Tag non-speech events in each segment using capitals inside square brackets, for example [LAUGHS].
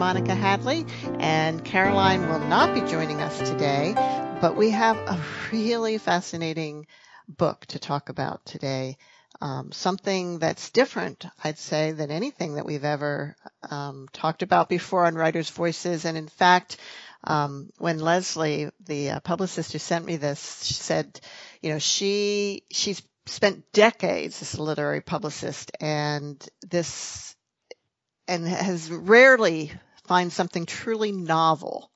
Monica Hadley, and Caroline will not be joining us today, but we have a really fascinating book to talk about today. Um, something that's different, I'd say, than anything that we've ever um, talked about before on Writers' Voices. And in fact, um, when Leslie, the uh, publicist who sent me this, she said, you know, she she's spent decades as a literary publicist, and this and has rarely find something truly novel.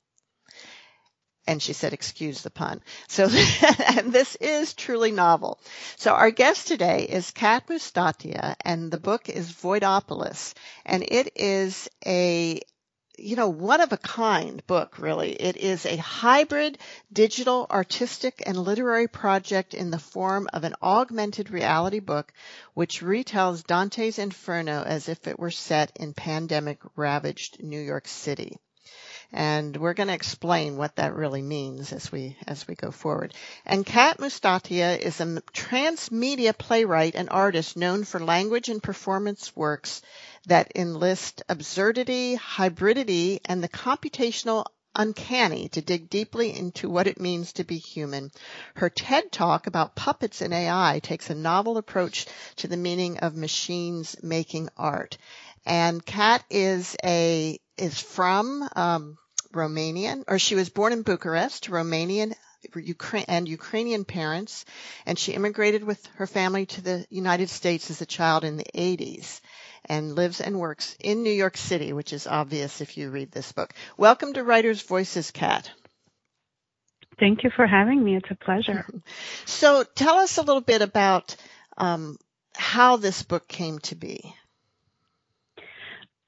And she said, excuse the pun. So, [LAUGHS] and this is truly novel. So our guest today is Kat Mustatea and the book is Voidopolis and it is a you know, one of a kind book, really. It is a hybrid digital, artistic, and literary project in the form of an augmented reality book, which retells Dante's Inferno as if it were set in pandemic ravaged New York City. And we're going to explain what that really means as we, as we go forward. And Kat Mustatea is a transmedia playwright and artist known for language and performance works that enlist absurdity, hybridity, and the computational uncanny to dig deeply into what it means to be human. Her TED talk about puppets and AI takes a novel approach to the meaning of machines making art. And Kat is a is from um, Romanian, or she was born in Bucharest, Romanian Ukraine and Ukrainian parents, and she immigrated with her family to the United States as a child in the 80s and lives and works in New York City, which is obvious if you read this book. Welcome to Writers Voices, Kat. Thank you for having me. It's a pleasure. [LAUGHS] So tell us a little bit about um, how this book came to be.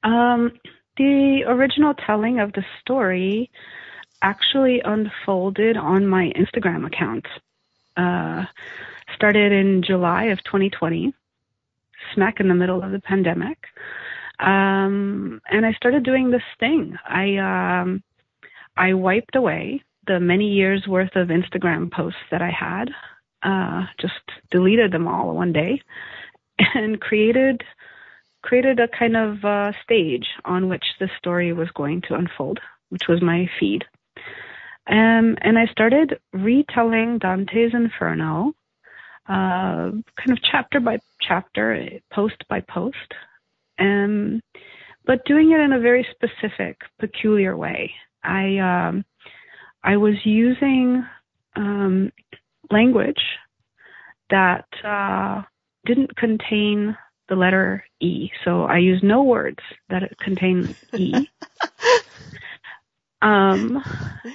Um, the original telling of the story actually unfolded on my Instagram account. Uh, started in July of 2020 smack in the middle of the pandemic. Um, and I started doing this thing. I um, I wiped away the many years worth of Instagram posts that I had, uh, just deleted them all one day, [LAUGHS] and created created a kind of uh, stage on which the story was going to unfold, which was my feed. Um, and I started retelling Dante's Inferno uh, kind of chapter by chapter, post by post, um, but doing it in a very specific, peculiar way. I um, I was using um, language that uh, didn't contain the letter E. So I use no words that contain E. [LAUGHS] um,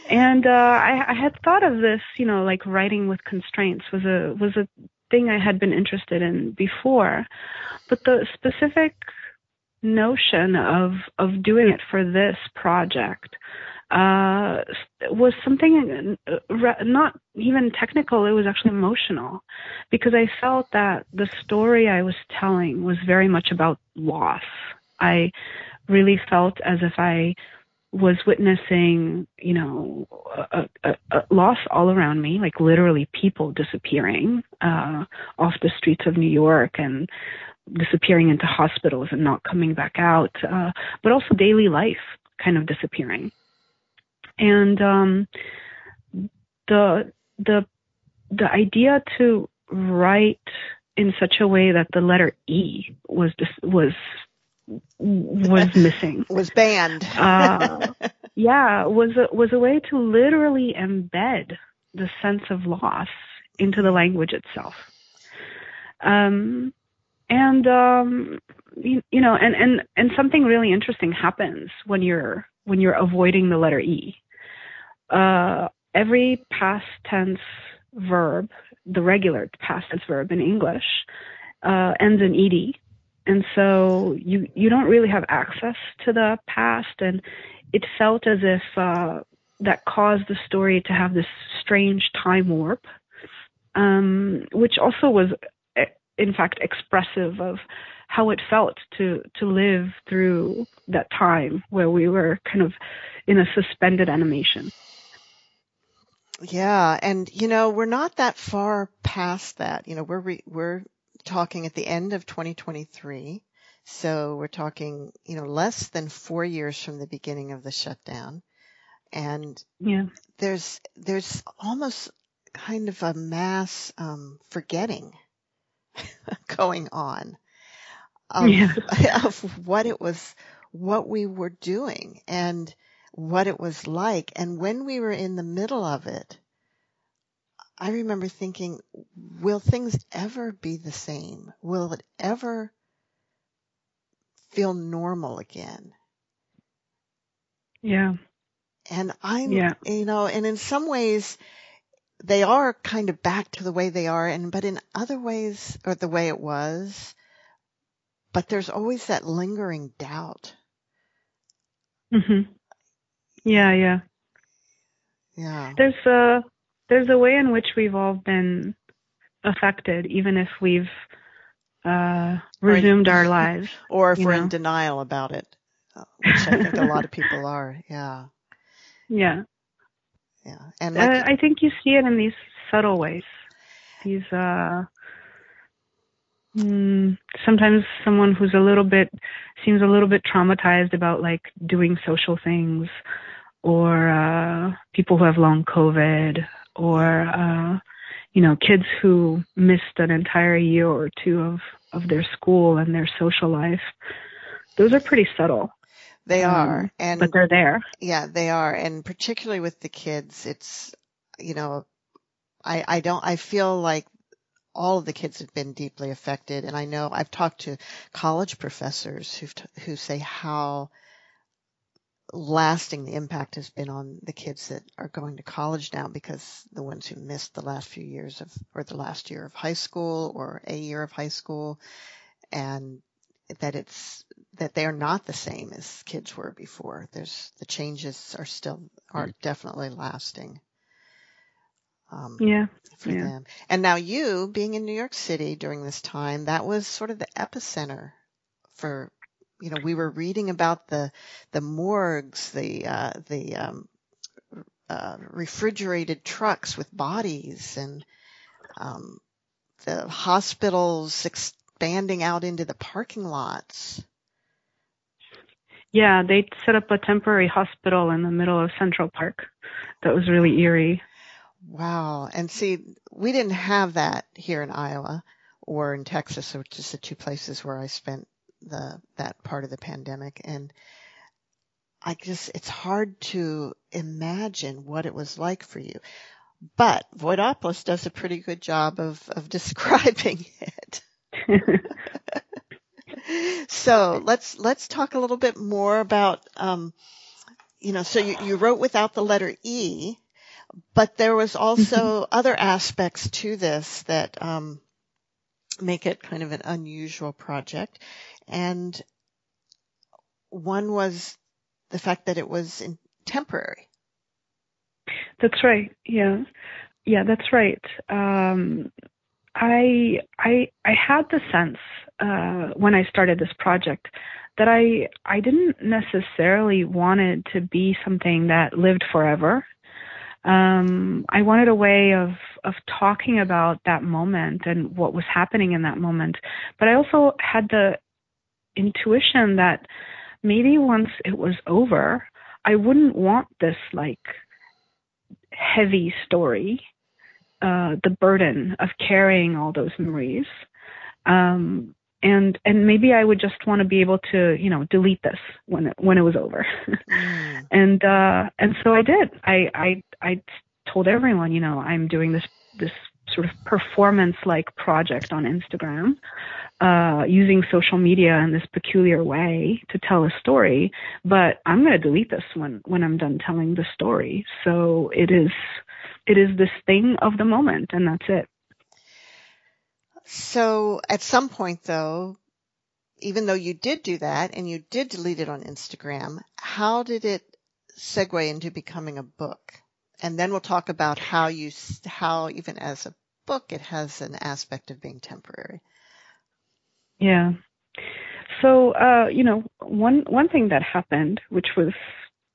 and uh, I, I had thought of this, you know, like writing with constraints was a was a thing I had been interested in before, but the specific notion of of doing it for this project uh, was something uh, not even technical. It was actually emotional because I felt that the story I was telling was very much about loss. I really felt as if I was witnessing, you know, a, a, a, loss all around me, like literally people disappearing uh, off the streets of New York and disappearing into hospitals and not coming back out, uh, but also daily life kind of disappearing. And um, the the the idea to write in such a way that the letter E was was was [LAUGHS] missing. was banned. uh, [LAUGHS] yeah, was a, was a way to literally embed the sense of loss into the language itself. Um, and um, you, you know, and and and something really interesting happens when you're when you're avoiding the letter e. Uh, every past tense verb, the regular past tense verb in English, uh, ends in ed and so you you don't really have access to the past and it felt as if uh, that caused the story to have this strange time warp um, which also was in fact expressive of how it felt to to live through that time where we were kind of in a suspended animation yeah and you know we're not that far past that you know we're re- we're talking at the end of 2023 So we're talking, you know, less than four years from the beginning of the shutdown. And yeah. there's, there's almost kind of a mass um, forgetting [LAUGHS] going on of, yeah. [LAUGHS] of what it was, what we were doing and what it was like. And when we were in the middle of it, I remember thinking, will things ever be the same? Will it ever feel normal again? Yeah. And I'm, yeah. you know, and in some ways, they are kind of back to the way they are, and but in other ways, or the way it was, but there's always that lingering doubt. Mhm. Yeah, yeah. Yeah. There's a there's a way in which we've all been affected, even if we've uh, resumed our [LAUGHS] lives, or if we're know? in denial about it, uh, which I think a lot of people are. Yeah. Yeah. Yeah, and like, uh, I think you see it in these subtle ways. These uh, mm, sometimes someone who's a little bit seems a little bit traumatized about like doing social things, or uh, people who have long COVID, or uh, you know, kids who missed an entire year or two of of their school and their social life. Those are pretty subtle. They um, are, and but they're there. Yeah, they are, and particularly with the kids, it's you know, I I don't I feel like all of the kids have been deeply affected, and I know I've talked to college professors who who say how lasting the impact has been on the kids that are going to college now because the ones who missed the last few years of or the last year of high school or a year of high school and that it's that they are not the same as kids were before. There's the changes are still are mm. definitely lasting. Um, yeah, for yeah. them. And now you being in New York City during this time, that was sort of the epicenter for. You know, we were reading about the the morgues, the uh, the um, uh, refrigerated trucks with bodies, and um, the hospitals expanding out into the parking lots. Yeah, they set up a temporary hospital in the middle of Central Park. That was really eerie. Wow. And see, we didn't have that here in Iowa or in Texas, which is the two places where I spent the that part of the pandemic. And I just it's hard to imagine what it was like for you. But Voidopolis does a pretty good job of, of [LAUGHS] describing it. [LAUGHS] so let's let's talk a little bit more about um, you know so you, you wrote without the letter e but there was also other aspects to this that um, make it kind of an unusual project. And one was the fact that it was in temporary. That's right. Yeah. Yeah that's right. Um, I I I had the sense uh, when I started this project that I I didn't necessarily want it to be something that lived forever. Um, I wanted a way of of talking about that moment and what was happening in that moment, but I also had the intuition that maybe once it was over, I wouldn't want this like heavy story uh, the burden of carrying all those memories. Um, and and maybe I would just want to be able to you know delete this when it, when it was over. mm. [LAUGHS] And uh, and so I did. I I I told everyone you know I'm doing this this sort of performance like project on Instagram, uh, using social media in this peculiar way to tell a story. But I'm going to delete this when when I'm done telling the story. So it is it is this thing of the moment, and that's it. So at some point, though, even though you did do that and you did delete it on Instagram, how did it segue into becoming a book? And then we'll talk about how you, how even as a book, it has an aspect of being temporary. Yeah. So, uh, you know, one one thing that happened, which was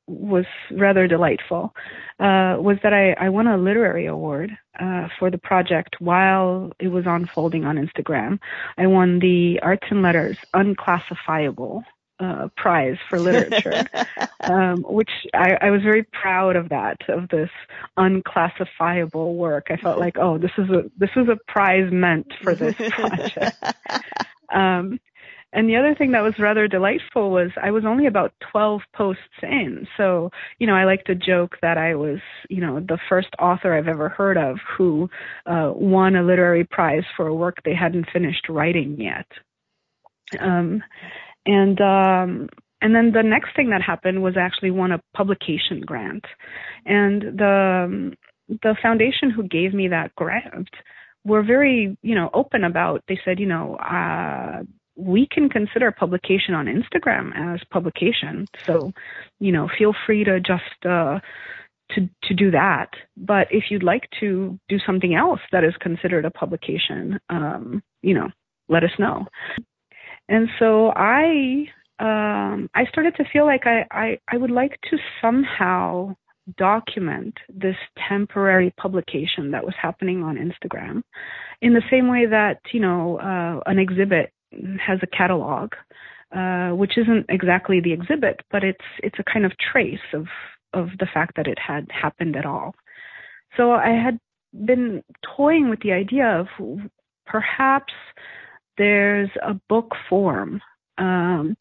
was rather delightful uh, was that I, I won a literary award uh, for the project while it was unfolding on Instagram. I won the Arts and Letters Unclassifiable uh, prize for literature, [LAUGHS] um, which I, I was very proud of that of this unclassifiable work. I felt like, oh, this is a this is a prize meant for this [LAUGHS] project. [LAUGHS] um, and the other thing that was rather delightful was I was only about 12 posts in. So, you know, I like to joke that I was, you know, the first author I've ever heard of who uh, won a literary prize for a work they hadn't finished writing yet. Um, and um, and then the next thing that happened was actually won a publication grant, and the um, the foundation who gave me that grant were very you know open about. They said, you know, uh, we can consider publication on Instagram as publication, so you know, feel free to just. Uh, to to do that. But if you'd like to do something else that is considered a publication, um, you know, let us know. And so I um, I started to feel like I, I, I would like to somehow document this temporary publication that was happening on Instagram in the same way that, you know, uh, an exhibit has a catalog, uh, which isn't exactly the exhibit, but it's, it's a kind of trace of, of the fact that it had happened at all. So I had been toying with the idea of perhaps there's a book form, um,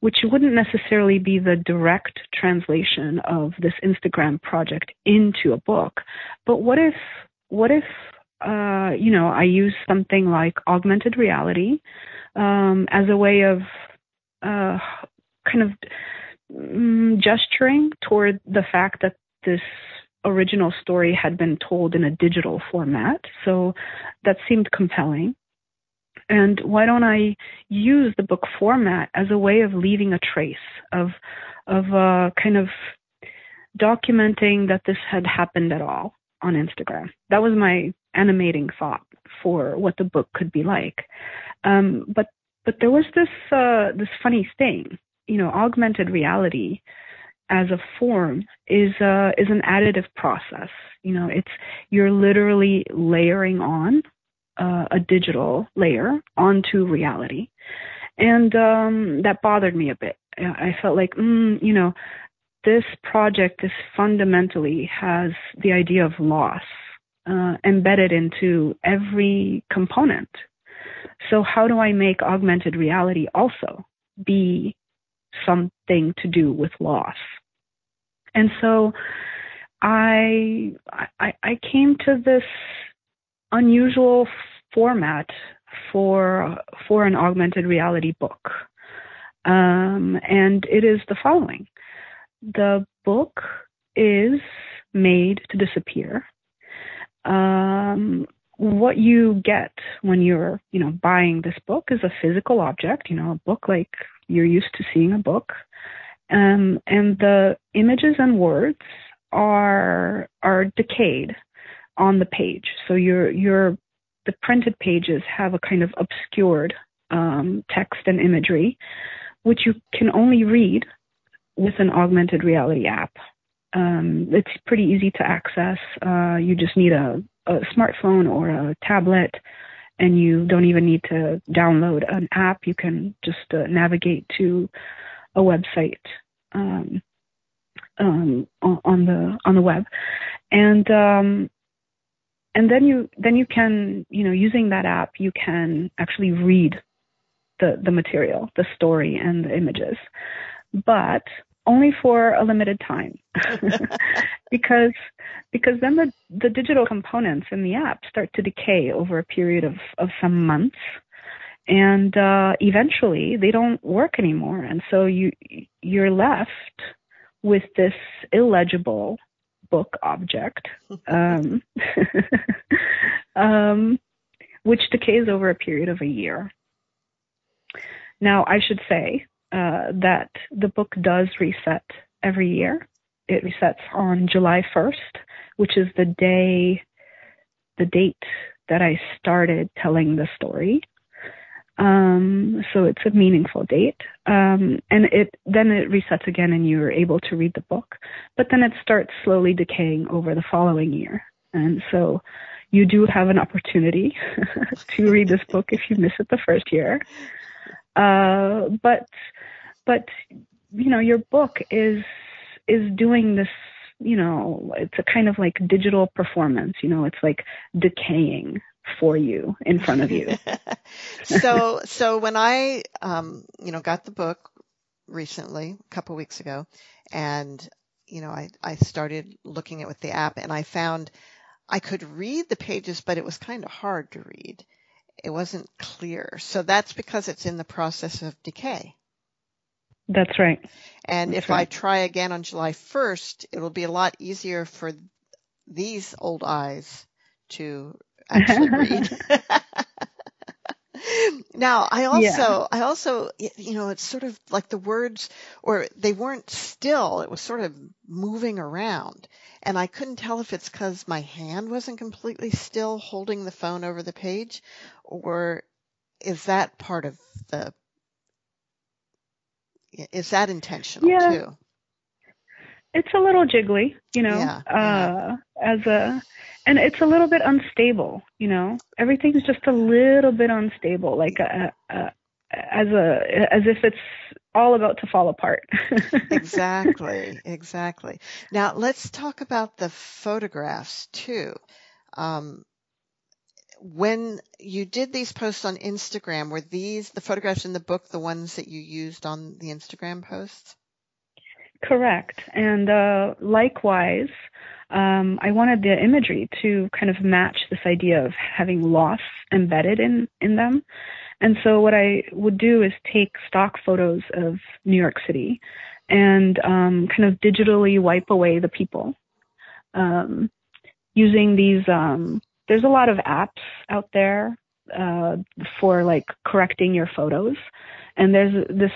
which wouldn't necessarily be the direct translation of this Instagram project into a book. But what if, what if, uh, you know, I use something like augmented reality um, as a way of uh, kind of um, gesturing toward the fact that this original story had been told in a digital format. So that seemed compelling. And why don't I use the book format as a way of leaving a trace of of uh, kind of documenting that this had happened at all on Instagram. That was my animating thought for what the book could be like. Um, but but there was this uh, this funny thing, you know, augmented reality as a form is uh, is an additive process. You know, it's you're literally layering on uh, a digital layer onto reality. And um, that bothered me a bit. I felt like, mm, you know, this project, this fundamentally has the idea of loss uh, embedded into every component. So, how do I make augmented reality also be something to do with loss? And so, I I, I came to this unusual format for for an augmented reality book, um, and it is the following: the book is made to disappear. Um, what you get when you're, you know, buying this book is a physical object, you know, a book like you're used to seeing a book, um, and the images and words are are decayed on the page. So your your the printed pages have a kind of obscured um, text and imagery, which you can only read with an augmented reality app. Um, it's pretty easy to access. Uh, you just need a, a, smartphone or a tablet, and you don't even need to download an app. You can just uh, navigate to a website um, um, on the on the web, and um, and then you then you can you know using that app you can actually read the the material the story and the images but only for a limited time. [LAUGHS] Because because then the the digital components in the app start to decay over a period of of some months. And uh, eventually they don't work anymore. And so you you're left with this illegible book object, [LAUGHS] um, [LAUGHS] um, which decays over a period of a year. Now, I should say uh, that the book does reset every year. It resets on July 1st, which is the day, the date that I started telling the story. Um, so it's a meaningful date. Um, and it then it resets again and you're able to read the book. But then it starts slowly decaying over the following year. And so you do have an opportunity [LAUGHS] to read this book if you miss it the first year. Uh, but but you know your book is is doing this you know it's a kind of like digital performance you know it's like decaying for you in front of you. [LAUGHS] So so when i um you know got the book recently a couple weeks ago and you know i i started looking at with the app and i found i could read the pages but it was kind of hard to read it wasn't clear so that's because it's in the process of decay that's right. And That's if right. I try again on July 1st, it'll be a lot easier for these old eyes to actually [LAUGHS] read. [LAUGHS] now, I also, Yeah. I also, you know, it's sort of like the words, or they weren't still. It was sort of moving around. And I couldn't tell if it's because my hand wasn't completely still holding the phone over the page, or is that part of the is that intentional Yeah. too? it's a little jiggly, you know, Yeah, uh, as a, and it's a little bit unstable, you know, everything's just a little bit unstable, like a, a, as a, as if it's all about to fall apart. [LAUGHS] exactly, exactly. Now let's talk about the photographs too. Um, when you did these posts on Instagram, were these the photographs in the book the ones that you used on the Instagram posts? Correct. And uh, likewise, um, I wanted the imagery to kind of match this idea of having loss embedded in, in them. And so what I would do is take stock photos of New York City and um, kind of digitally wipe away the people um, using these. Um, there's a lot of apps out there uh, for like correcting your photos and there's this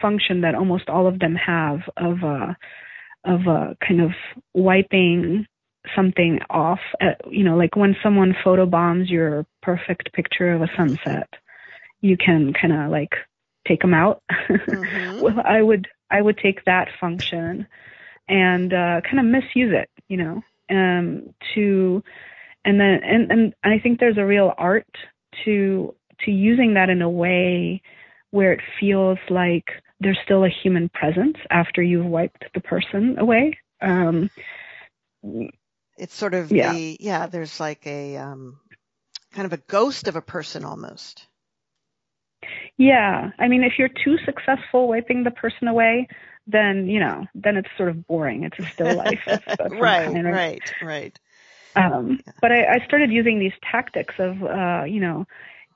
function that almost all of them have of uh, of uh, kind of wiping something off. At, you know, like when someone photobombs your perfect picture of a sunset, you can kind of like take them out. Mhm. [LAUGHS] well, I would I would take that function and uh, kind of misuse it, you know, um, to and then and, and I think there's a real art to to using that in a way where it feels like there's still a human presence after you've wiped the person away. Um, It's sort of Yeah. the yeah. There's like a um, kind of a ghost of a person almost. yeah, I mean, if you're too successful wiping the person away, then you know, then it's sort of boring. It's a still [LAUGHS] life. of- of right, kind, right, right. Um, but I, I started using these tactics of, uh, you know,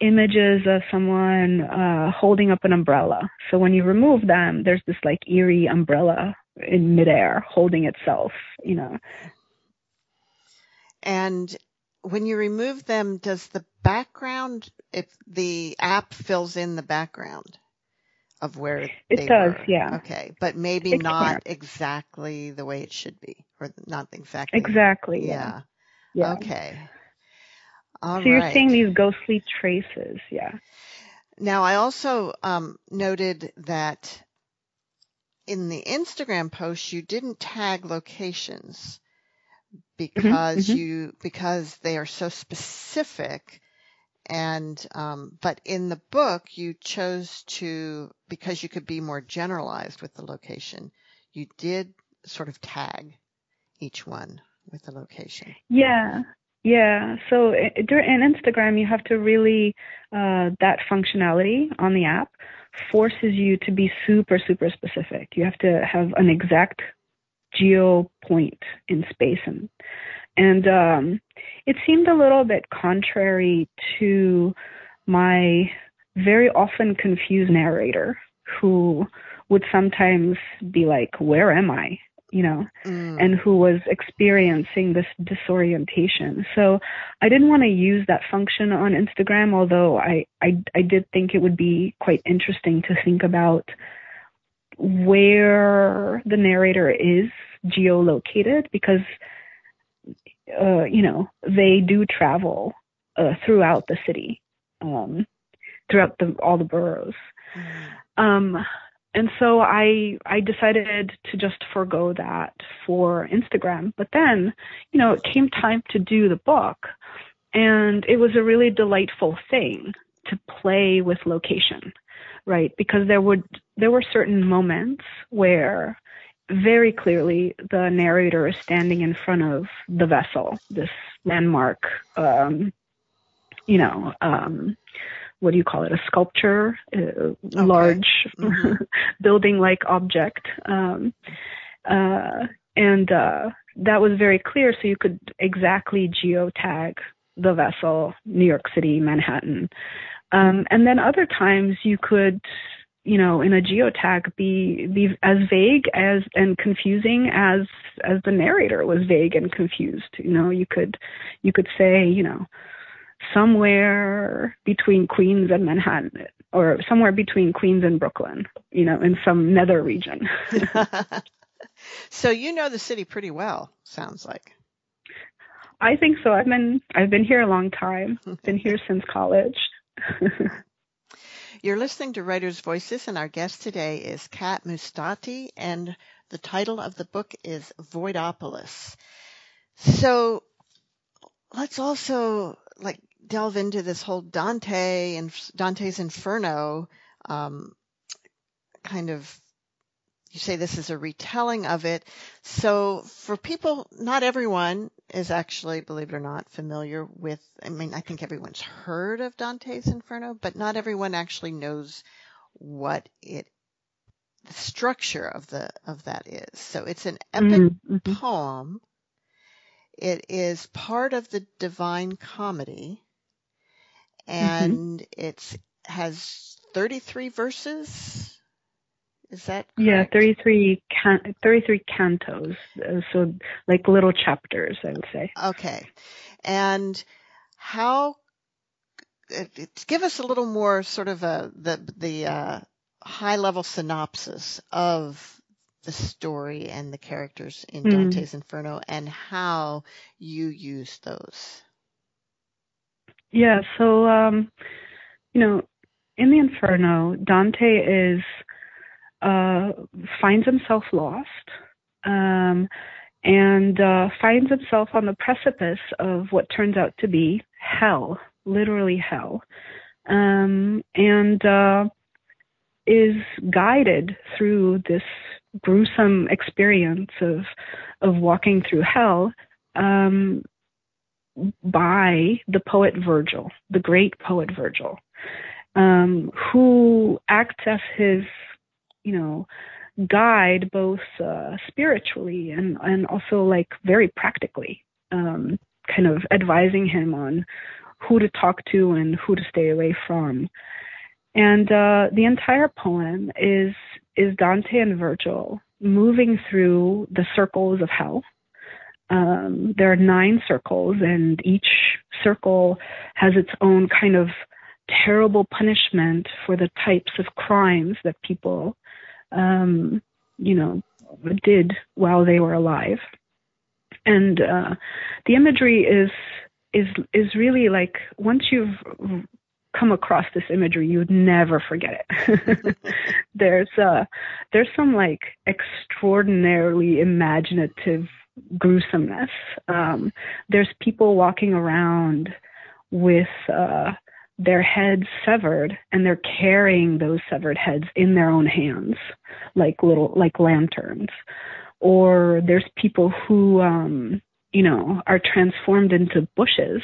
images of someone uh, holding up an umbrella. So when you remove them, there's this like eerie umbrella in midair holding itself, you know. And when you remove them, does the background, if the app fills in the background of where it's. It does, were? yeah. Okay, but maybe It not can. exactly the way it should be, or not exactly. Exactly. Yeah. Yeah. yeah. Okay. All so you're seeing these ghostly traces. Yeah. Now, I also um, noted that in the Instagram post, you didn't tag locations because mhm. you because they are so specific. And um, but in the book, you chose to because you could be more generalized with the location. You did sort of tag each one with the location. Yeah. Yeah. So i- in Instagram, you have to really, uh, that functionality on the app forces you to be super, super specific. You have to have an exact geo point in space and, and, um, it seemed a little bit contrary to my very often confused narrator who would sometimes be like, where am I? You know, Mm. and who was experiencing this disorientation. So I didn't want to use that function on Instagram, although I, I, I did think it would be quite interesting to think about where the narrator is geolocated because, uh, you know, they do travel uh, throughout the city. Um, throughout the all the boroughs. Mm-hmm. Um, and so I I decided to just forego that for Instagram. But then, you know, it came time to do the book, and it was a really delightful thing to play with location, right? Because there would there were certain moments where very clearly the narrator is standing in front of the vessel, this landmark, um, you know, um, what do you call it? A sculpture, a okay. large mm-hmm. [LAUGHS] building-like object, um, uh, and uh, that was very clear. So you could exactly geotag the vessel, New York City, Manhattan, um, and then other times you could you know in a geotag be be as vague as and confusing as as the narrator was vague and confused you know you could you could say you know somewhere between Queens and Manhattan, or somewhere between Queens and Brooklyn, you know, in some nether region. [LAUGHS] so you know the city pretty well, sounds like. I think so. I've been I've been here a long time. [LAUGHS] been here since college. [LAUGHS] You're listening to Writers' Voices, and our guest today is Kat Mustatea, and the title of the book is Voidopolis. So let's also like delve into this whole Dante and Dante's Inferno um, kind of you say this is a retelling of it. So for people, not everyone is actually, believe it or not, familiar with, I mean, I think everyone's heard of Dante's Inferno, but not everyone actually knows what it, the structure of the, of that is. So it's an epic mm-hmm. mm-hmm. poem. It is part of the Divine Comedy. Mm-hmm. and mm-hmm. it has 33 verses. Is that correct? Yeah, 33 can- 33 cantos, uh, so like little chapters, I would say. Okay. And how give us a little more sort of a the the uh, high level synopsis of the story and the characters in mm. Dante's Inferno and how you use those. Yeah, so um, you know, in the Inferno, Dante is uh, finds himself lost um, and uh, finds himself on the precipice of what turns out to be hell, literally hell, um, and uh, is guided through this gruesome experience of of walking through hell um, by the poet Virgil, the great poet Virgil, um, who acts as his, you know, guide both uh, spiritually and and also like very practically, um, kind of advising him on who to talk to and who to stay away from. And uh, the entire poem is is Dante and Virgil moving through the circles of hell um, there are nine circles, and each circle has its own kind of terrible punishment for the types of crimes that people, um, you know, did while they were alive. And uh, the imagery is is is really like once you've come across this imagery, you would never forget it. [LAUGHS] there's uh, there's some like extraordinarily imaginative gruesomeness. Um, there's people walking around with uh, their heads severed, and they're carrying those severed heads in their own hands, like little like lanterns. Or there's people who, um, you know, are transformed into bushes,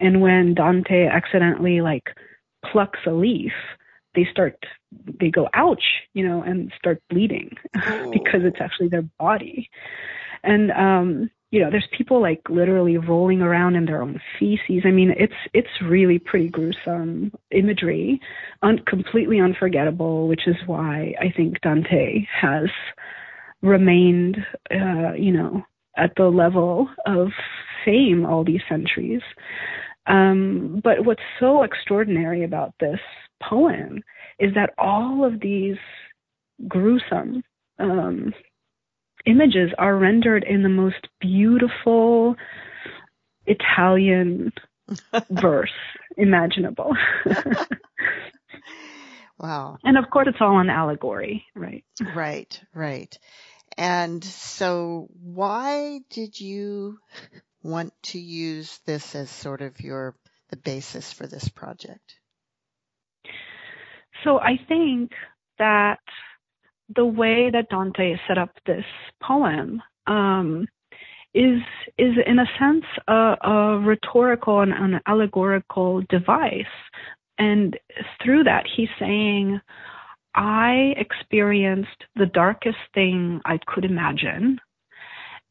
and when Dante accidentally like plucks a leaf, they start they go ouch you know and start bleeding oh. [LAUGHS] because it's actually their body and um you know there's people like literally rolling around in their own feces. I mean it's it's really pretty gruesome imagery un- completely unforgettable which is why i think dante has remained uh you know at the level of fame all these centuries. Um but what's so extraordinary about this poem is that all of these gruesome um, images are rendered in the most beautiful Italian [LAUGHS] verse imaginable. [LAUGHS] Wow. And of course, it's all an allegory, right? Right, right. And so, why did you want to use this as sort of your the basis for this project? So I think that the way that Dante set up this poem um, is is in a sense a, a rhetorical and an allegorical device, and through that he's saying, I experienced the darkest thing I could imagine,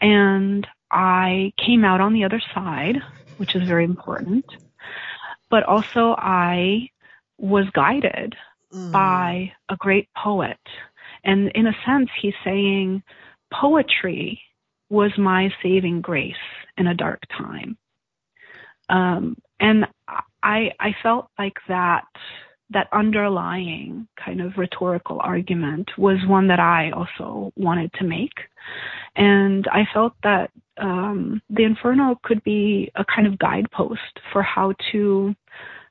and I came out on the other side, which is very important. But also, I was guided mm. by a great poet. And in a sense, he's saying poetry was my saving grace in a dark time. Um, and I, I felt like that that underlying kind of rhetorical argument was one that I also wanted to make. And I felt that um, the Inferno could be a kind of guidepost for how to,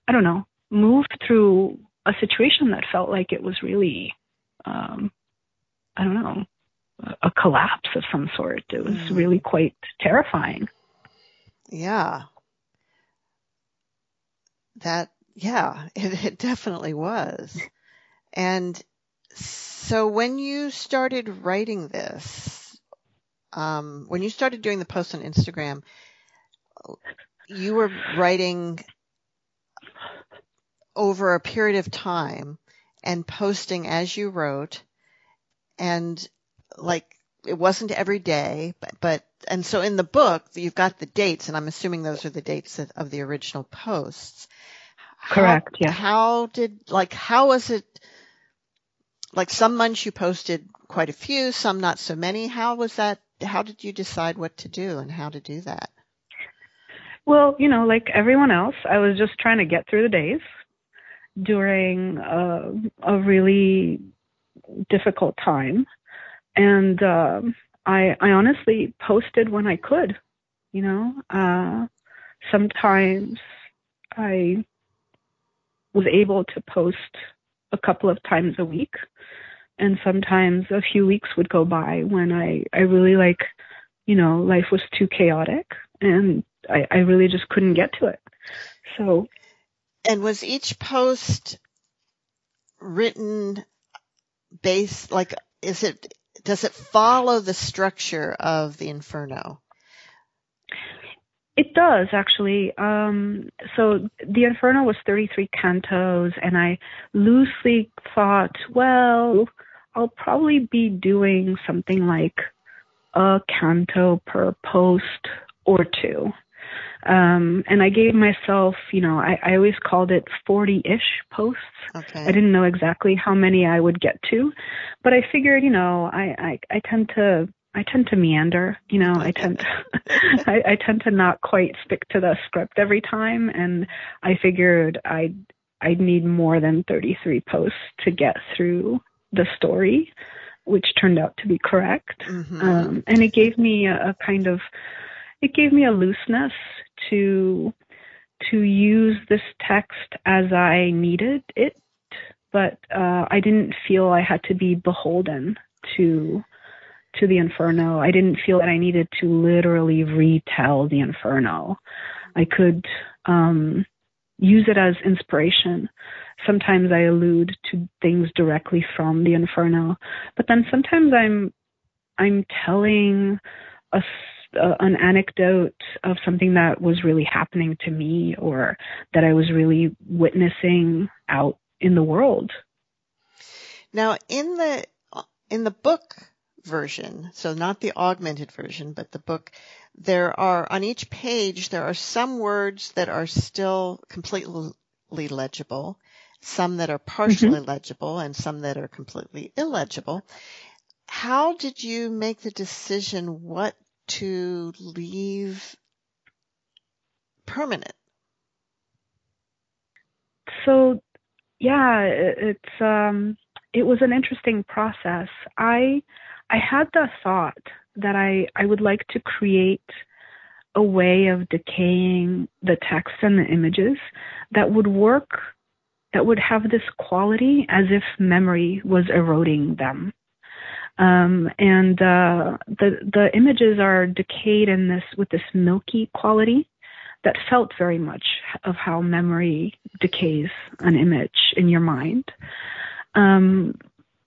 I don't know, move through a situation that felt like it was really, um, I don't know, a collapse of some sort. It was mm. really quite terrifying. Yeah. That yeah, [LAUGHS] it, it definitely was. And so when you started writing this, um, when you started doing the post on Instagram, you were writing over a period of time and posting as you wrote and like it wasn't every day but, but and so in the book you've got the dates and i'm assuming those are the dates of, of the original posts Correct. How, yeah. How did like how was it? Like some months you posted quite a few, some not so many. How was that? How did you decide what to do and how to do that? Well, you know, like everyone else, I was just trying to get through the days during a, a really difficult time, and uh, I, I honestly posted when I could. You know, uh, sometimes I was able to post a couple of times a week and sometimes a few weeks would go by when I I really like you know life was too chaotic and I I really just couldn't get to it. So and was each post written based like is it does it follow the structure of the inferno? It does actually. Um, so the Inferno was 33 cantos, and I loosely thought, well, I'll probably be doing something like a canto per post or two. Um, and I gave myself, you know, I, I always called it 40 ish posts. Okay. I didn't know exactly how many I would get to, but I figured, you know, I, I, I tend to I tend to meander. You know, I tend to, [LAUGHS] I, I tend to not quite stick to the script every time, and I figured I'd I'd need more than 33 posts to get through the story, which turned out to be correct. Mm-hmm. Um, and it gave me a, a kind of it gave me a looseness to to use this text as I needed it, but uh, I didn't feel I had to be beholden to to the Inferno. I didn't feel that I needed to literally retell the Inferno. I could um, use it as inspiration. Sometimes I allude to things directly from the Inferno, but then sometimes I'm I'm telling a uh, an anecdote of something that was really happening to me or that I was really witnessing out in the world. Now, in the in the book version, so not the augmented version, but the book, there are, on each page, there are some words that are still completely legible, some that are partially mm-hmm. legible, and some that are completely illegible. How did you make the decision what to leave permanent? So, yeah, it's um, it was an interesting process. I I had the thought that I, I would like to create a way of decaying the text and the images that would work that would have this quality as if memory was eroding them. Um, and uh, the the images are decayed in this with this milky quality that felt very much of how memory decays an image in your mind. Um,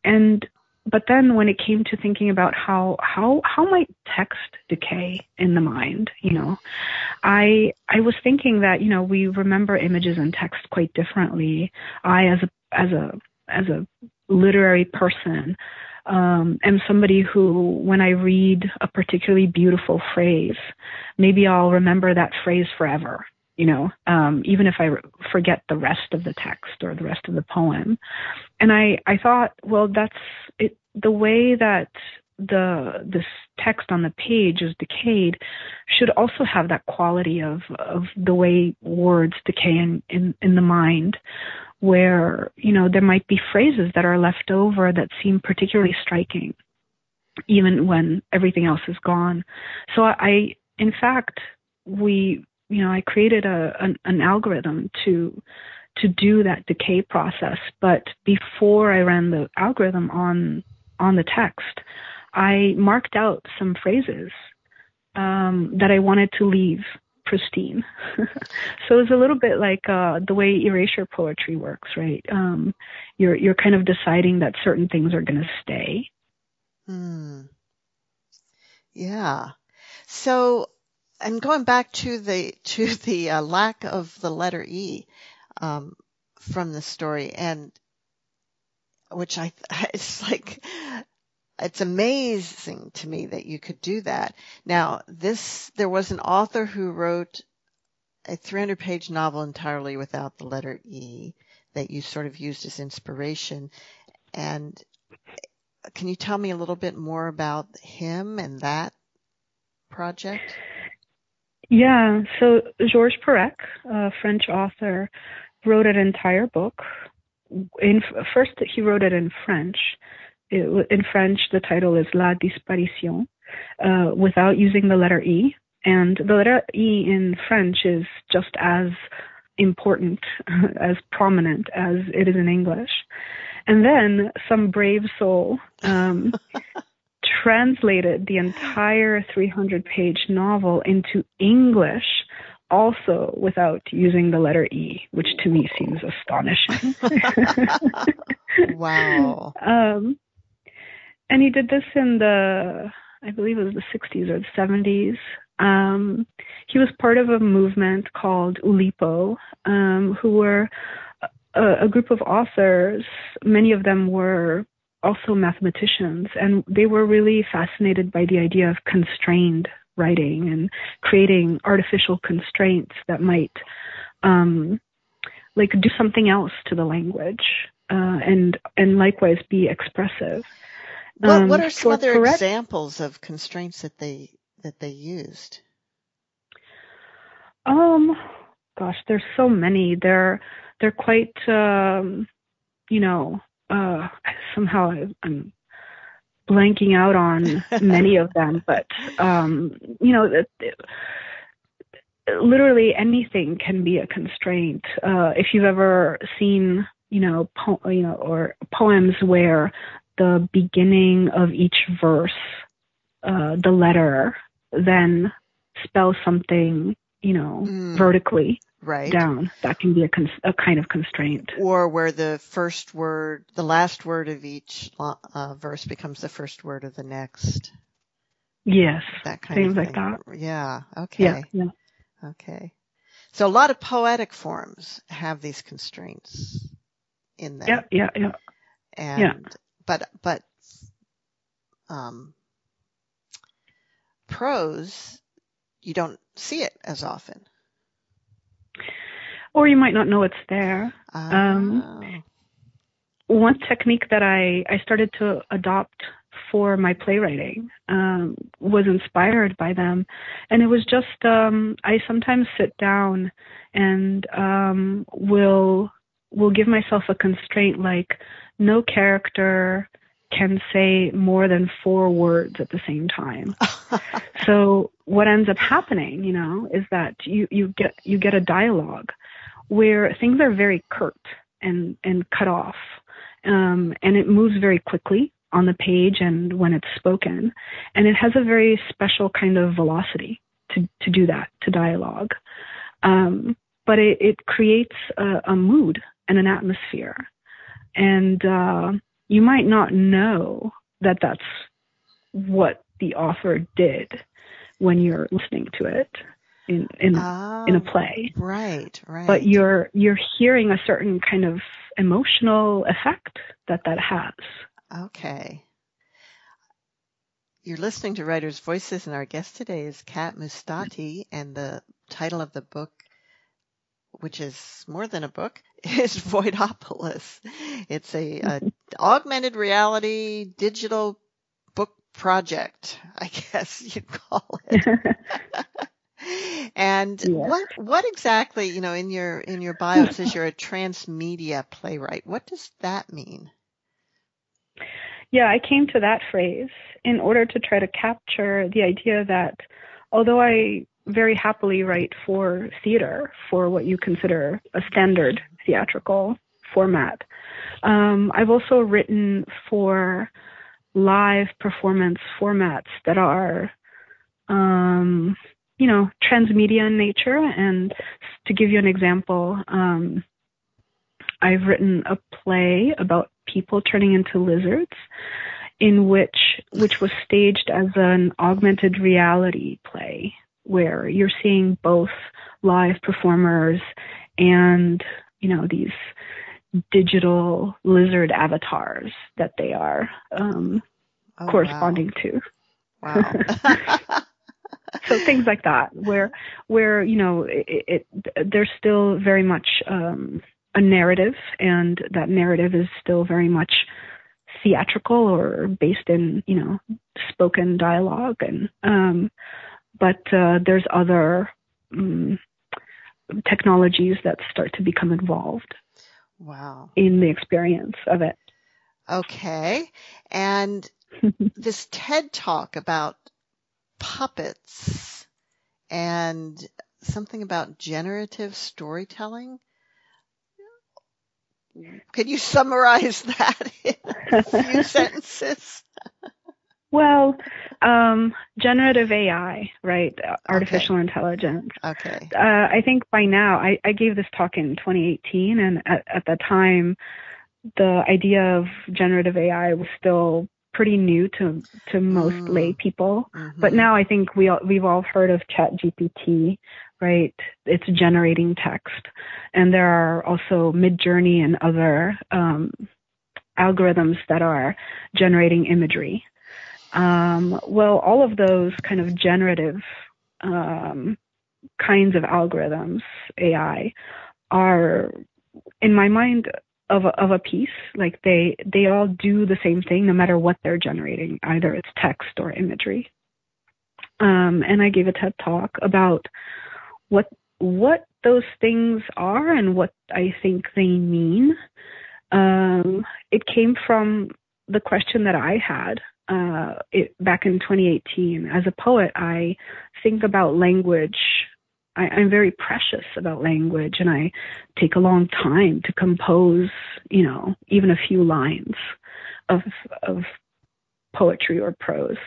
and but then when it came to thinking about how how how might text decay in the mind you know i i was thinking that you know we remember images and text quite differently i as a as a as a literary person um, am somebody who, when I read a particularly beautiful phrase, maybe I'll remember that phrase forever. You know, um, even if I forget the rest of the text or the rest of the poem. And I, I thought, well, that's it. The way that the this text on the page is decayed should also have that quality of of the way words decay in in, in the mind where, you know, there might be phrases that are left over that seem particularly striking, even when everything else is gone. So I, in fact, we, you know, I created a, an, an algorithm to, to do that decay process. But before I ran the algorithm on, on the text, I marked out some phrases um, that I wanted to leave pristine. [LAUGHS] so it's a little bit like uh, the way erasure poetry works, right? Um, you're you're kind of deciding that certain things are going to stay. Hmm. Yeah. So, and going back to the to the uh, lack of the letter E um, from the story, and which I [LAUGHS] it's like it's amazing to me that you could do that. Now, this, there was an author who wrote a 300 page novel entirely without the letter E that you sort of used as inspiration. And can you tell me a little bit more about him and that project? Yeah, so Georges Perec, a French author, wrote an entire book. In first, he wrote it in French, it, in French, the title is La Disparition, uh, without using the letter E. And the letter E in French is just as important, [LAUGHS] as prominent as it is in English. And then some brave soul um, [LAUGHS] translated the entire 300 page novel into English also without using the letter E, which to me seems astonishing. [LAUGHS] wow. Um, and he did this in the, I believe it was the 60s or the 70s. Um, he was part of a movement called Oulipo, um, who were a, a group of authors. Many of them were also mathematicians, and they were really fascinated by the idea of constrained writing and creating artificial constraints that might um, like do something else to the language uh, and and likewise be expressive. What, um, what are some other correct, examples of constraints that they that they used? Um, gosh, there's so many. They're they're quite, um, you know, uh, [LAUGHS] somehow I'm blanking out on many of them, [LAUGHS] but um, you know, it, it, literally anything can be a constraint. Uh, if you've ever seen, you know, po- you know, or poems where the beginning of each verse, uh, the letter, then spell something, you know, mm. vertically right. down. That can be a, cons- a, kind of constraint. Or where the first word, the last word of each uh, verse becomes the first word of the next. Yes. That kind Things of like that. Yeah. Okay. Yeah. Yeah. Okay. So a lot of poetic forms have these constraints in them. Yeah. Yeah. Yeah. And yeah but but um, prose, you don't see it as often. Or you might not know it's there. Um, oh. one technique that I, I started to adopt for my playwriting um, was inspired by them, and it was just um, I sometimes sit down and um, will will give myself a constraint like no character can say more than four words at the same time. [LAUGHS] so what ends up happening, you know, is that you, you get you get a dialogue where things are very curt. and and cut off, um, and it moves very quickly on the page and when it's spoken, and it has a very special kind of velocity to to do that to dialogue. Um, but it, it creates a, a, mood and an atmosphere, and uh, you might not know that that's what the author did when you're listening to it in in oh, in a play. Right, right. But you're you're hearing a certain kind of emotional effect that that has. Okay. You're listening to Writers' Voices, and our guest today is Kat Mustatea, and the title of the book, which is more than a book, is Voidopolis. It's a, a augmented reality digital book project, I guess you'd call it. [LAUGHS] and yeah. what what exactly, you know, in your in your bio it says you're a transmedia playwright. What does that mean? Yeah, I came to that phrase in order to try to capture the idea that although I very happily write for theater, for what you consider a standard theatrical format, um, I've also written for live performance formats that are, um, you know, transmedia in nature. And to give you an example, um, I've written a play about people turning into lizards in which which was staged as an augmented reality play where you're seeing both live performers and you know these digital lizard avatars that they are um, oh, corresponding wow. to. Wow. [LAUGHS] [LAUGHS] so things like that, where where you know it, it there's still very much um, a narrative, and that narrative is still very much theatrical or based in you know spoken dialogue, and um, but uh, there's other um, technologies that start to become involved. Wow. In the experience of it. Okay. And [LAUGHS] this TED talk about puppets and something about generative storytelling. Can you summarize [LAUGHS] that in a few [LAUGHS] sentences? Well, um, generative AI, right? Artificial okay. intelligence. Okay. Uh, I think by now, I, I, gave this talk in 2018, and at, at the time, the idea of generative AI was still pretty new to to most mm. lay people. Mm-hmm. But now I think we all, we've all heard of ChatGPT, right? It's generating text, and there are also Midjourney and other um, algorithms that are generating imagery. Um, well, all of those kind of generative um, kinds of algorithms, AI, are in my mind of a, of a piece. Like they they all do the same thing, no matter what they're generating, either it's text or imagery. Um, and I gave a TED talk about what what those things are and what I think they mean. Um, it came from the question that I had uh, it, back in 2018. As a poet, I think about language I, I'm very precious about language and I take a long time to compose, you know, even a few lines of of poetry or prose.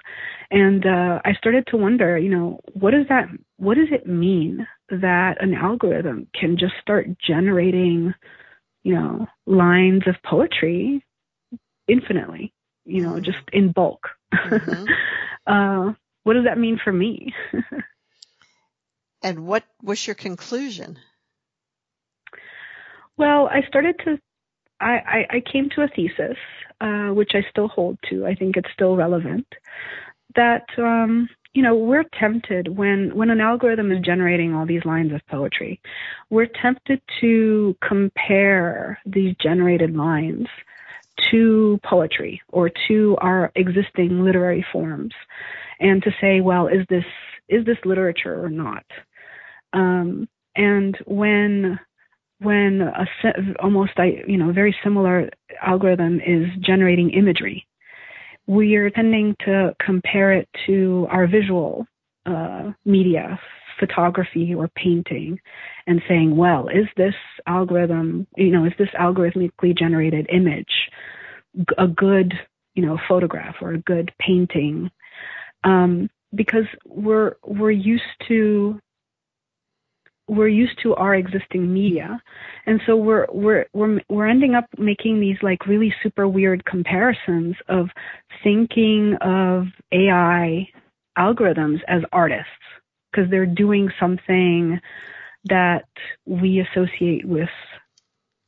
And uh, I started to wonder, you know, what does that what does it mean that an algorithm can just start generating, you know, lines of poetry infinitely, you know, just in bulk. Mm-hmm. [LAUGHS] uh, what does that mean for me? And what was your conclusion? Well, I started to, I, I, I came to a thesis, uh, which I still hold to. I think it's still relevant. That, um, you know, we're tempted when, when an algorithm is generating all these lines of poetry, we're tempted to compare these generated lines to poetry or to our existing literary forms and to say, well, is this, is this literature or not? Um, and when when a almost you know very similar algorithm is generating imagery, we are tending to compare it to our visual uh, media photography or painting and saying, well, is this algorithm, you know, is this algorithmically generated image a good, you know, photograph or a good painting? Um, because we're we're used to we're used to our existing media and so we're we're we're we're ending up making these like really super weird comparisons of thinking of AI algorithms as artists because they're doing something that we associate with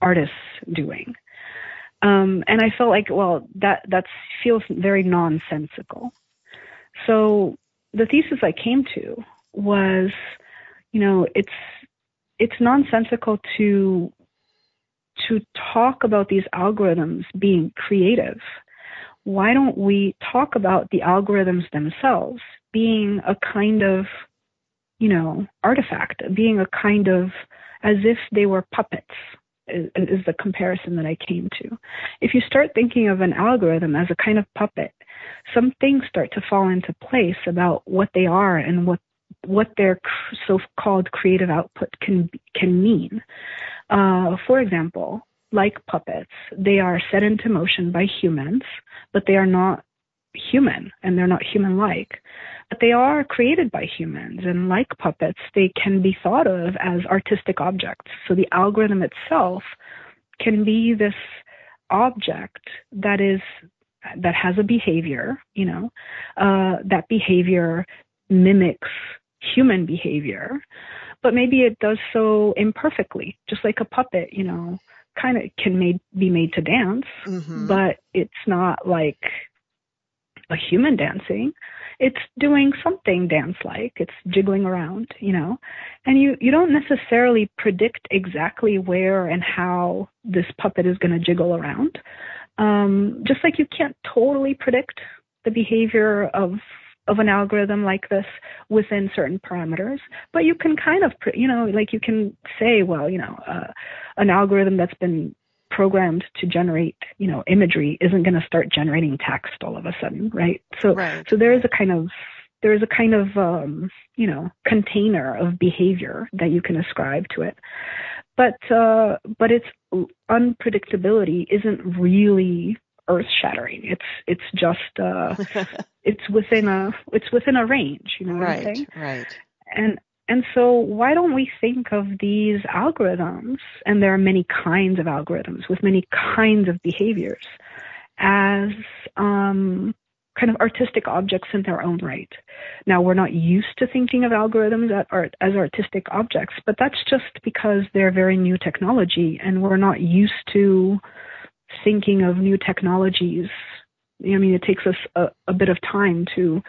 artists doing. Um, and I felt like, well, that that feels very nonsensical. So the thesis I came to was, you know, it's it's nonsensical to to talk about these algorithms being creative. Why don't we talk about the algorithms themselves being a kind of you know, artifact, being a kind of as if they were puppets is, is the comparison that I came to. If you start thinking of an algorithm as a kind of puppet, some things start to fall into place about what they are and what what their so-called creative output can can mean. Uh, for example, like puppets, they are set into motion by humans, but they are not human and they're not human-like but they are created by humans. And like puppets, they can be thought of as artistic objects. So the algorithm itself can be this object that is that has a behavior, you know, uh, that behavior mimics human behavior, but maybe it does so imperfectly, just like a puppet, you know, kind of can made, be made to dance, mm-hmm. but it's not like a human dancing. It's doing something dance like it's jiggling around you know? And you you don't necessarily predict exactly where and how this puppet is going to jiggle around. Um, just like you can't totally predict the behavior of of an algorithm like this within certain parameters but you can kind of you know like you can say well you know uh, an algorithm that's been programmed to generate, you know, imagery isn't going to start generating text all of a sudden, right? So, right. so there is a kind of there is a kind of um, you know container of behavior that you can ascribe to it, but uh, but its unpredictability isn't really earth shattering. It's it's just uh, [LAUGHS] it's within a it's within a range, you know. What right, I'm saying? right. And and so, why don't we think of these algorithms, and there are many kinds of algorithms with many kinds of behaviors, as um, kind of artistic objects in their own right? Now, we're not used to thinking of algorithms as artistic objects, but that's just because they're very new technology, and we're not used to thinking of new technologies. I mean, it takes us a, a bit of time to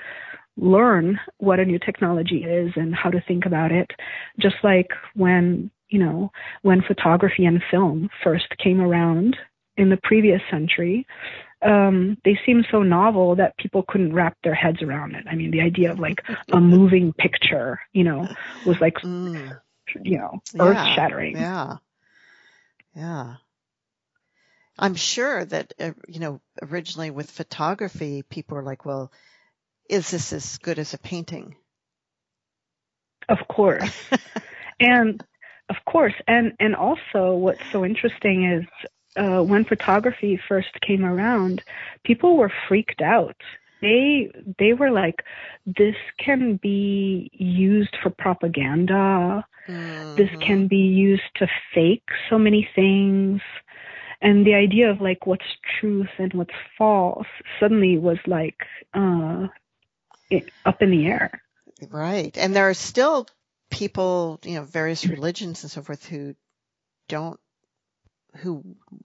learn what a new technology is and how to think about it. Just like when, you know, when photography and film first came around in the previous century, um, they seemed so novel that people couldn't wrap their heads around it. I mean, the idea of like a [LAUGHS] moving picture, you know, was like, mm. you know, earth shattering. Yeah. Yeah. I'm sure that, uh, you know, originally with photography, people were like, well, is this as good as a painting? Of course. [LAUGHS] and of course, and and also what's so interesting is uh, when photography first came around, people were freaked out. They they were like, this can be used for propaganda. Mm-hmm. This can be used to fake so many things. And the idea of like what's truth and what's false suddenly was like uh, [LAUGHS] up in the air. Right. And there are still people, you know, various religions and so forth who don't who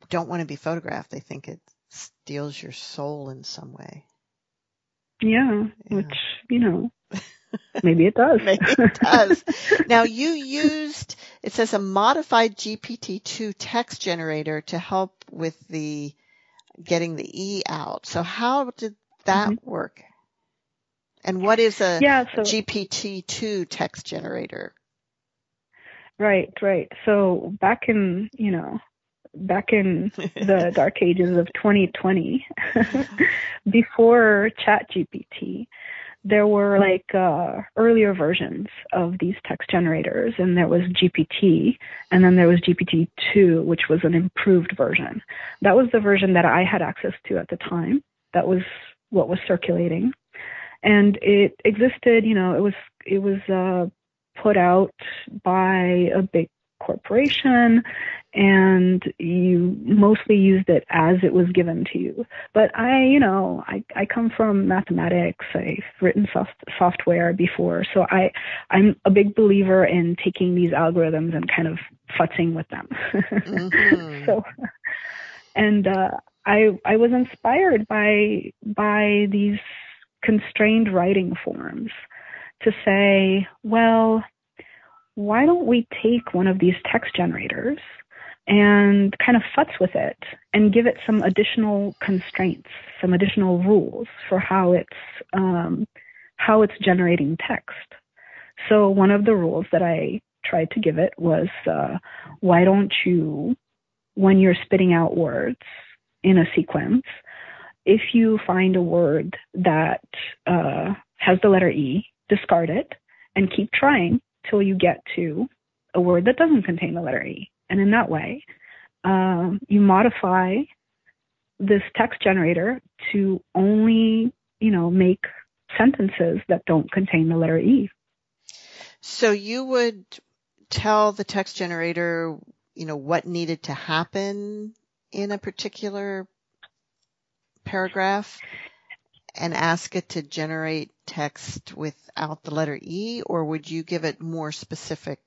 don't want to be photographed. They think it steals your soul in some way. Yeah, yeah. which, you know, [LAUGHS] maybe it does. maybe it does. now you used it says a modified GPT-2 text generator to help with the getting the E out. So how did that mm-hmm. work? And what is a yeah, so, GPT-2 text generator? Right, right. So back in, you know, back in [LAUGHS] the dark ages of 2020, [LAUGHS] before ChatGPT, there were like uh, earlier versions of these text generators, and there was GPT, and then there was GPT 2, which was an improved version. That was the version that I had access to at the time. That was what was circulating, and it existed. You know, it was it was uh, put out by a big corporation and you mostly used it as it was given to you. But I, you know, I, I come from mathematics. I've written soft, software before, so I, I'm a big believer in taking these algorithms and kind of futzing with them. Mm-hmm. [LAUGHS] so, and uh, I, I was inspired by by these constrained writing forms to say, well, why don't we take one of these text generators and kind of futz with it and give it some additional constraints, some additional rules for how it's um, how it's generating text. So one of the rules that I tried to give it was, uh, why don't you, when you're spitting out words in a sequence, if you find a word that uh, has the letter E, discard it and keep trying till you get to a word that doesn't contain the letter E. And in that way, um, you modify this text generator to only, you know, make sentences that don't contain the letter E. So you would tell the text generator, you know, what needed to happen in a particular paragraph and ask it to generate text without the letter E, or would you give it more specific,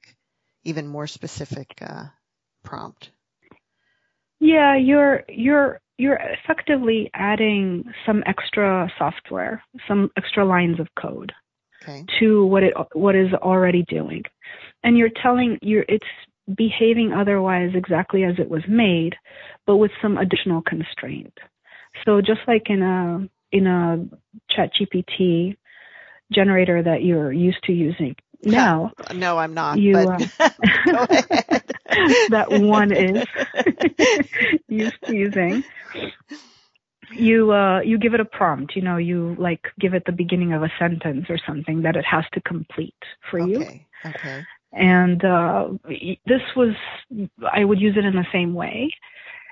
even more specific uh, prompt? Yeah, you're you're you're effectively adding some extra software, some extra lines of code okay. to what it what is already doing, and you're telling you're it's behaving otherwise exactly as it was made, but with some additional constraint. So just like in a in a ChatGPT generator that you're used to using now. no, I'm not. You, but uh, [LAUGHS] [LAUGHS] that one [LAUGHS] is used to using. You uh, you give it a prompt. You know, you like give it the beginning of a sentence or something that it has to complete for okay. you. Okay. And uh, this was, I would use it in the same way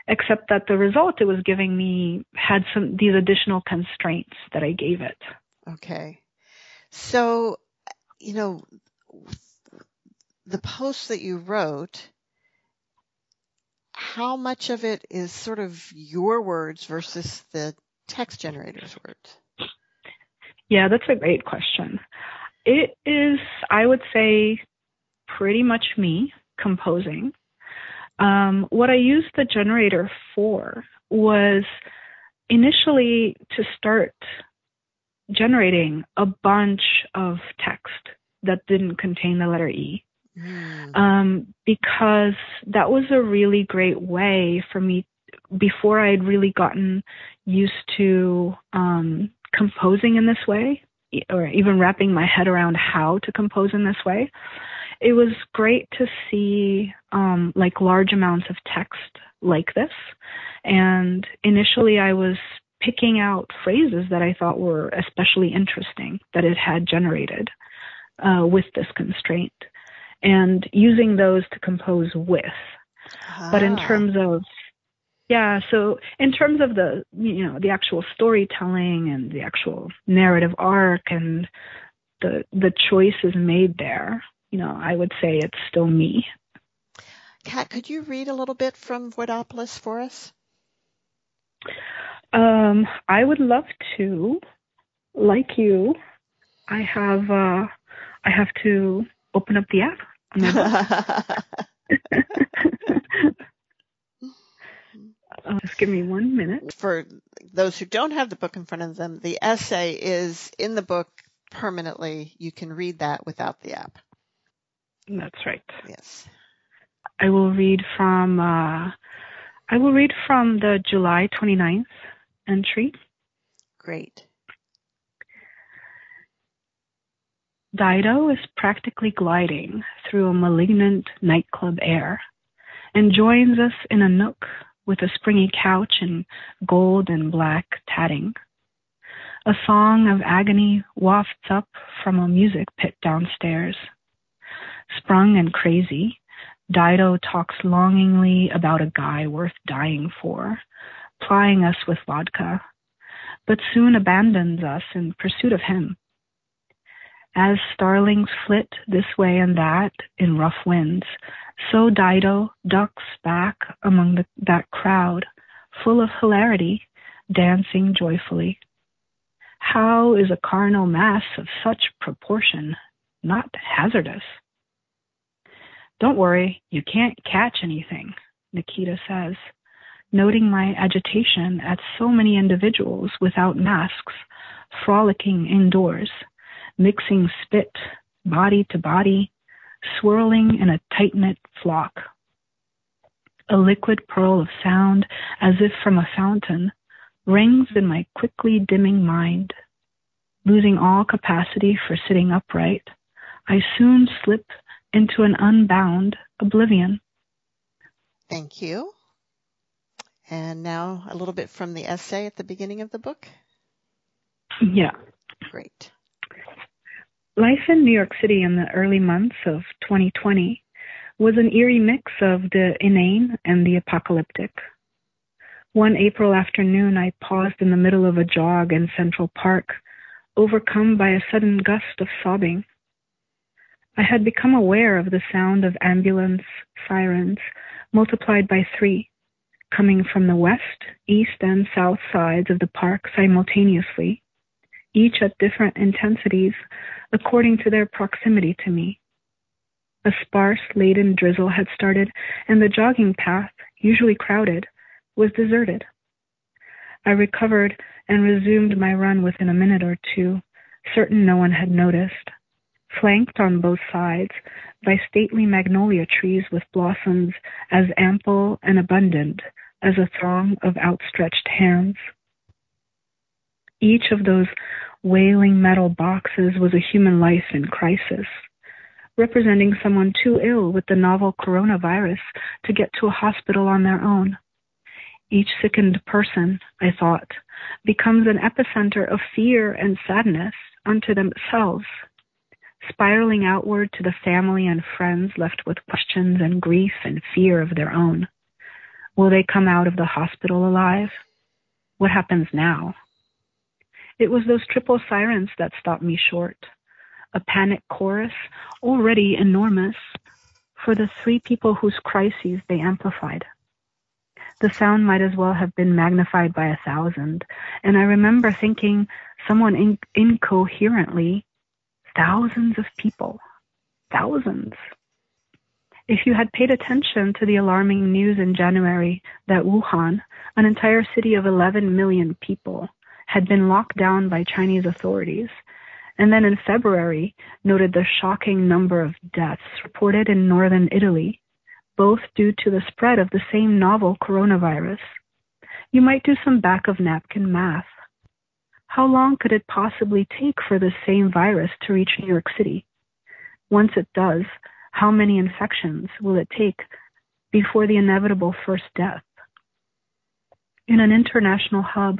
except that the result it was giving me had some these additional constraints that I gave it. Okay. So, you know, the post that you wrote, how much of it is sort of your words versus the text generator's words? Yeah, that's a great question. It is, I would say, pretty much me composing. Um, what I used the generator for was initially to start generating a bunch of text that didn't contain the letter E. Mm. Um, because that was a really great way for me before I had really gotten used to um, composing in this way, or even wrapping my head around how to compose in this way it was great to see um, like large amounts of text like this. And initially, I was picking out phrases that I thought were especially interesting that it had generated uh, with this constraint, and using those to compose with. Ah. But in ah. terms of yeah, so in terms of the you know the actual storytelling and the actual narrative arc and the the choices made there, you know, I would say it's still me. Kat, could you read a little bit from Voidopolis for us? Um, I would love to. Like you, I have uh, I have to open up the app. uh, [LAUGHS] just give me one minute. For those who don't have the book in front of them, the essay is in the book permanently. You can read that without the app. That's right. Yes. I will read from uh, I will read from the July 29th entry. Great. Dido is practically gliding through a malignant nightclub air and joins us in a nook with a springy couch and gold and black tatting. A song of agony wafts up from a music pit downstairs. Sprung and crazy, Dido talks longingly about a guy worth dying for, plying us with vodka, but soon abandons us in pursuit of him. As starlings flit this way and that in rough winds, so Dido ducks back among the, that crowd, full of hilarity, dancing joyfully. How is a carnal mass of such proportion not hazardous? Don't worry, you can't catch anything, Nikita says, noting my agitation at so many individuals without masks, frolicking indoors, mixing spit, body to body, swirling in a tight knit flock. A liquid pearl of sound, as if from a fountain, rings in my quickly dimming mind. Losing all capacity for sitting upright, I soon slip into an unbound oblivion. Thank you. And now a little bit from the essay at the beginning of the book. Yeah. Great. Life in New York City in the early months of 2020 was an eerie mix of the inane and the apocalyptic. One April afternoon, I paused in the middle of a jog in Central Park, overcome by a sudden gust of sobbing. I had become aware of the sound of ambulance sirens multiplied by three, coming from the west, east, and south sides of the park simultaneously, each at different intensities according to their proximity to me. A sparse, laden drizzle had started, and the jogging path, usually crowded, was deserted. I recovered and resumed my run within a minute or two, certain no one had noticed. Flanked on both sides by stately magnolia trees with blossoms as ample and abundant as a throng of outstretched hands. Each of those wailing metal boxes was a human life in crisis, representing someone too ill with the novel coronavirus to get to a hospital on their own. Each sickened person, I thought, becomes an epicenter of fear and sadness unto themselves, spiraling outward to the family and friends left with questions and grief and fear of their own. Will they come out of the hospital alive? What happens now? It was those triple sirens that stopped me short. A panic chorus, already enormous, for the three people whose crises they amplified. The sound might as well have been magnified by a thousand, and I remember thinking someone in- incoherently, thousands of people, thousands. If you had paid attention to the alarming news in January that Wuhan, an entire city of 11 million people, had been locked down by Chinese authorities, and then in February noted the shocking number of deaths reported in northern Italy, both due to the spread of the same novel coronavirus. You might do some back of napkin math. How long could it possibly take for the same virus to reach New York City? Once it does, how many infections will it take before the inevitable first death? In an international hub,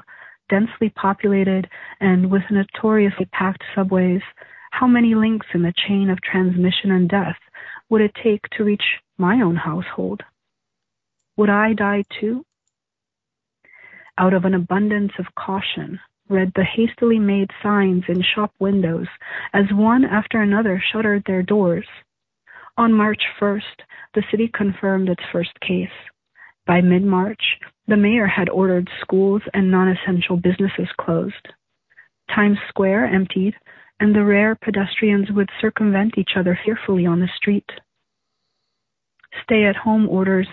densely populated and with notoriously packed subways, how many links in the chain of transmission and death would it take to reach my own household? Would I die too? Out of an abundance of caution, read the hastily made signs in shop windows as one after another shuttered their doors. On March 1st, the city confirmed its first case. By mid March, the mayor had ordered schools and non essential businesses closed. Times Square emptied, and the rare pedestrians would circumvent each other fearfully on the street. Stay at home orders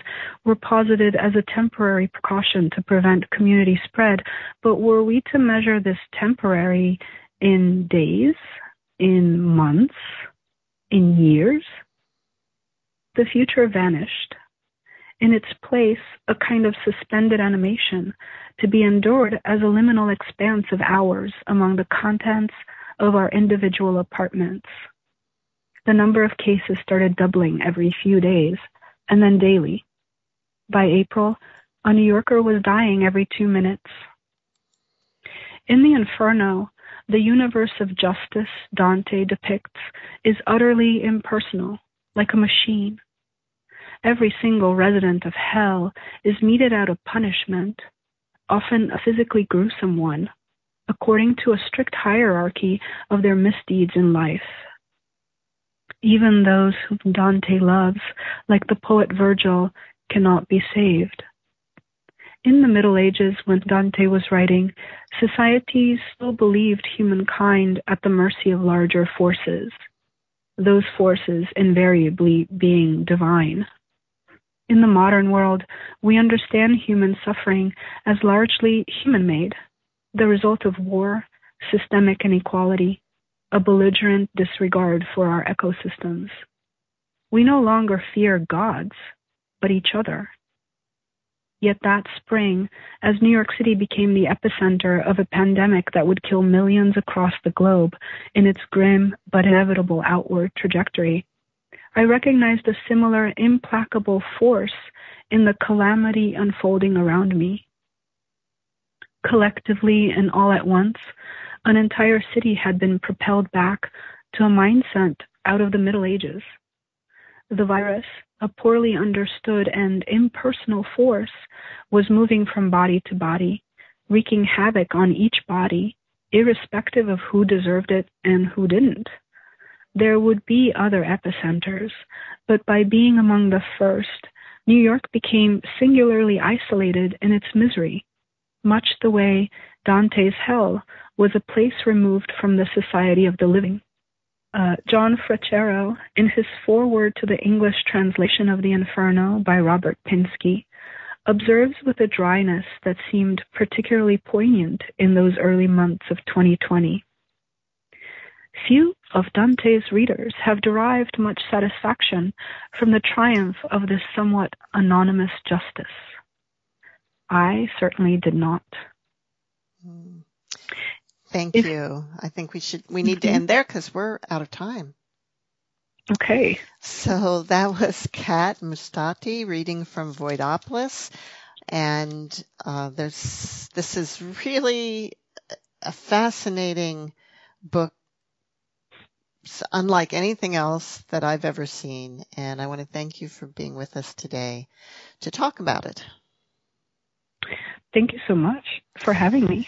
were posited as a temporary precaution to prevent community spread, but were we to measure this temporary in days, in months, in years? The future vanished in its place a kind of suspended animation to be endured as a liminal expanse of hours among the contents of our individual apartments. The number of cases started doubling every few days and then daily. By April, a New Yorker was dying every two minutes. In the Inferno, the universe of justice Dante depicts is utterly impersonal, like a machine. Every single resident of hell is meted out a punishment, often a physically gruesome one, according to a strict hierarchy of their misdeeds in life. Even those whom Dante loves, like the poet Virgil, cannot be saved. In the Middle Ages, when Dante was writing, societies still believed humankind at the mercy of larger forces, those forces invariably being divine. In the modern world, we understand human suffering as largely human made, the result of war, systemic inequality, a belligerent disregard for our ecosystems. We no longer fear gods, but each other. Yet that spring, as New York City became the epicenter of a pandemic that would kill millions across the globe in its grim but inevitable outward trajectory, I recognized a similar implacable force in the calamity unfolding around me. Collectively and all at once, an entire city had been propelled back to a mindset out of the Middle Ages. The virus, a poorly understood and impersonal force, was moving from body to body, wreaking havoc on each body, irrespective of who deserved it and who didn't. There would be other epicenters, but by being among the first, New York became singularly isolated in its misery, much the way Dante's hell was a place removed from the society of the living. Uh, John Freccero, in his foreword to the English translation of the Inferno by Robert Pinsky, observes with a dryness that seemed particularly poignant in those early months of 2020. Few of Dante's readers have derived much satisfaction from the triumph of this somewhat anonymous justice. I certainly did not. Thank if, you. I think we should we need to end there because we're out of time. Okay. So that was Kat Mustatea reading from Voidopolis, and uh, there's this is really a fascinating book unlike anything else that I've ever seen. And I want to thank you for being with us today to talk about it. Thank you so much for having me.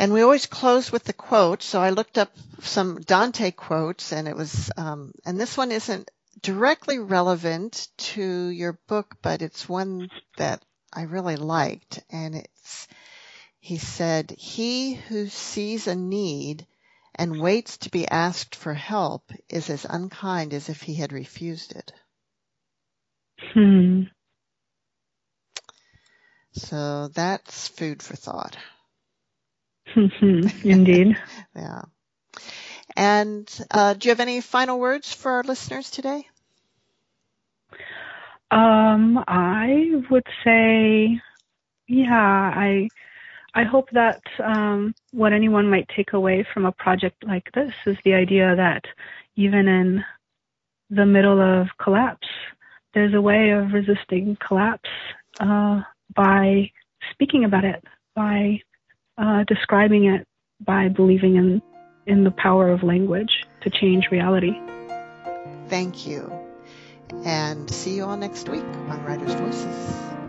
And we always close with the quote. So I looked up some Dante quotes and it was, um, and this one isn't directly relevant to your book, but it's one that I really liked. And it's, he said, he who sees a need and waits to be asked for help is as unkind as if he had refused it. Hmm. So that's food for thought. Indeed. [LAUGHS] yeah. And uh, do you have any final words for our listeners today? Um, I would say, yeah, I I hope that um, what anyone might take away from a project like this is the idea that even in the middle of collapse, there's a way of resisting collapse uh, by speaking about it, by uh, describing it, by believing in in the power of language to change reality. Thank you, and see you all next week on Writers' Voices.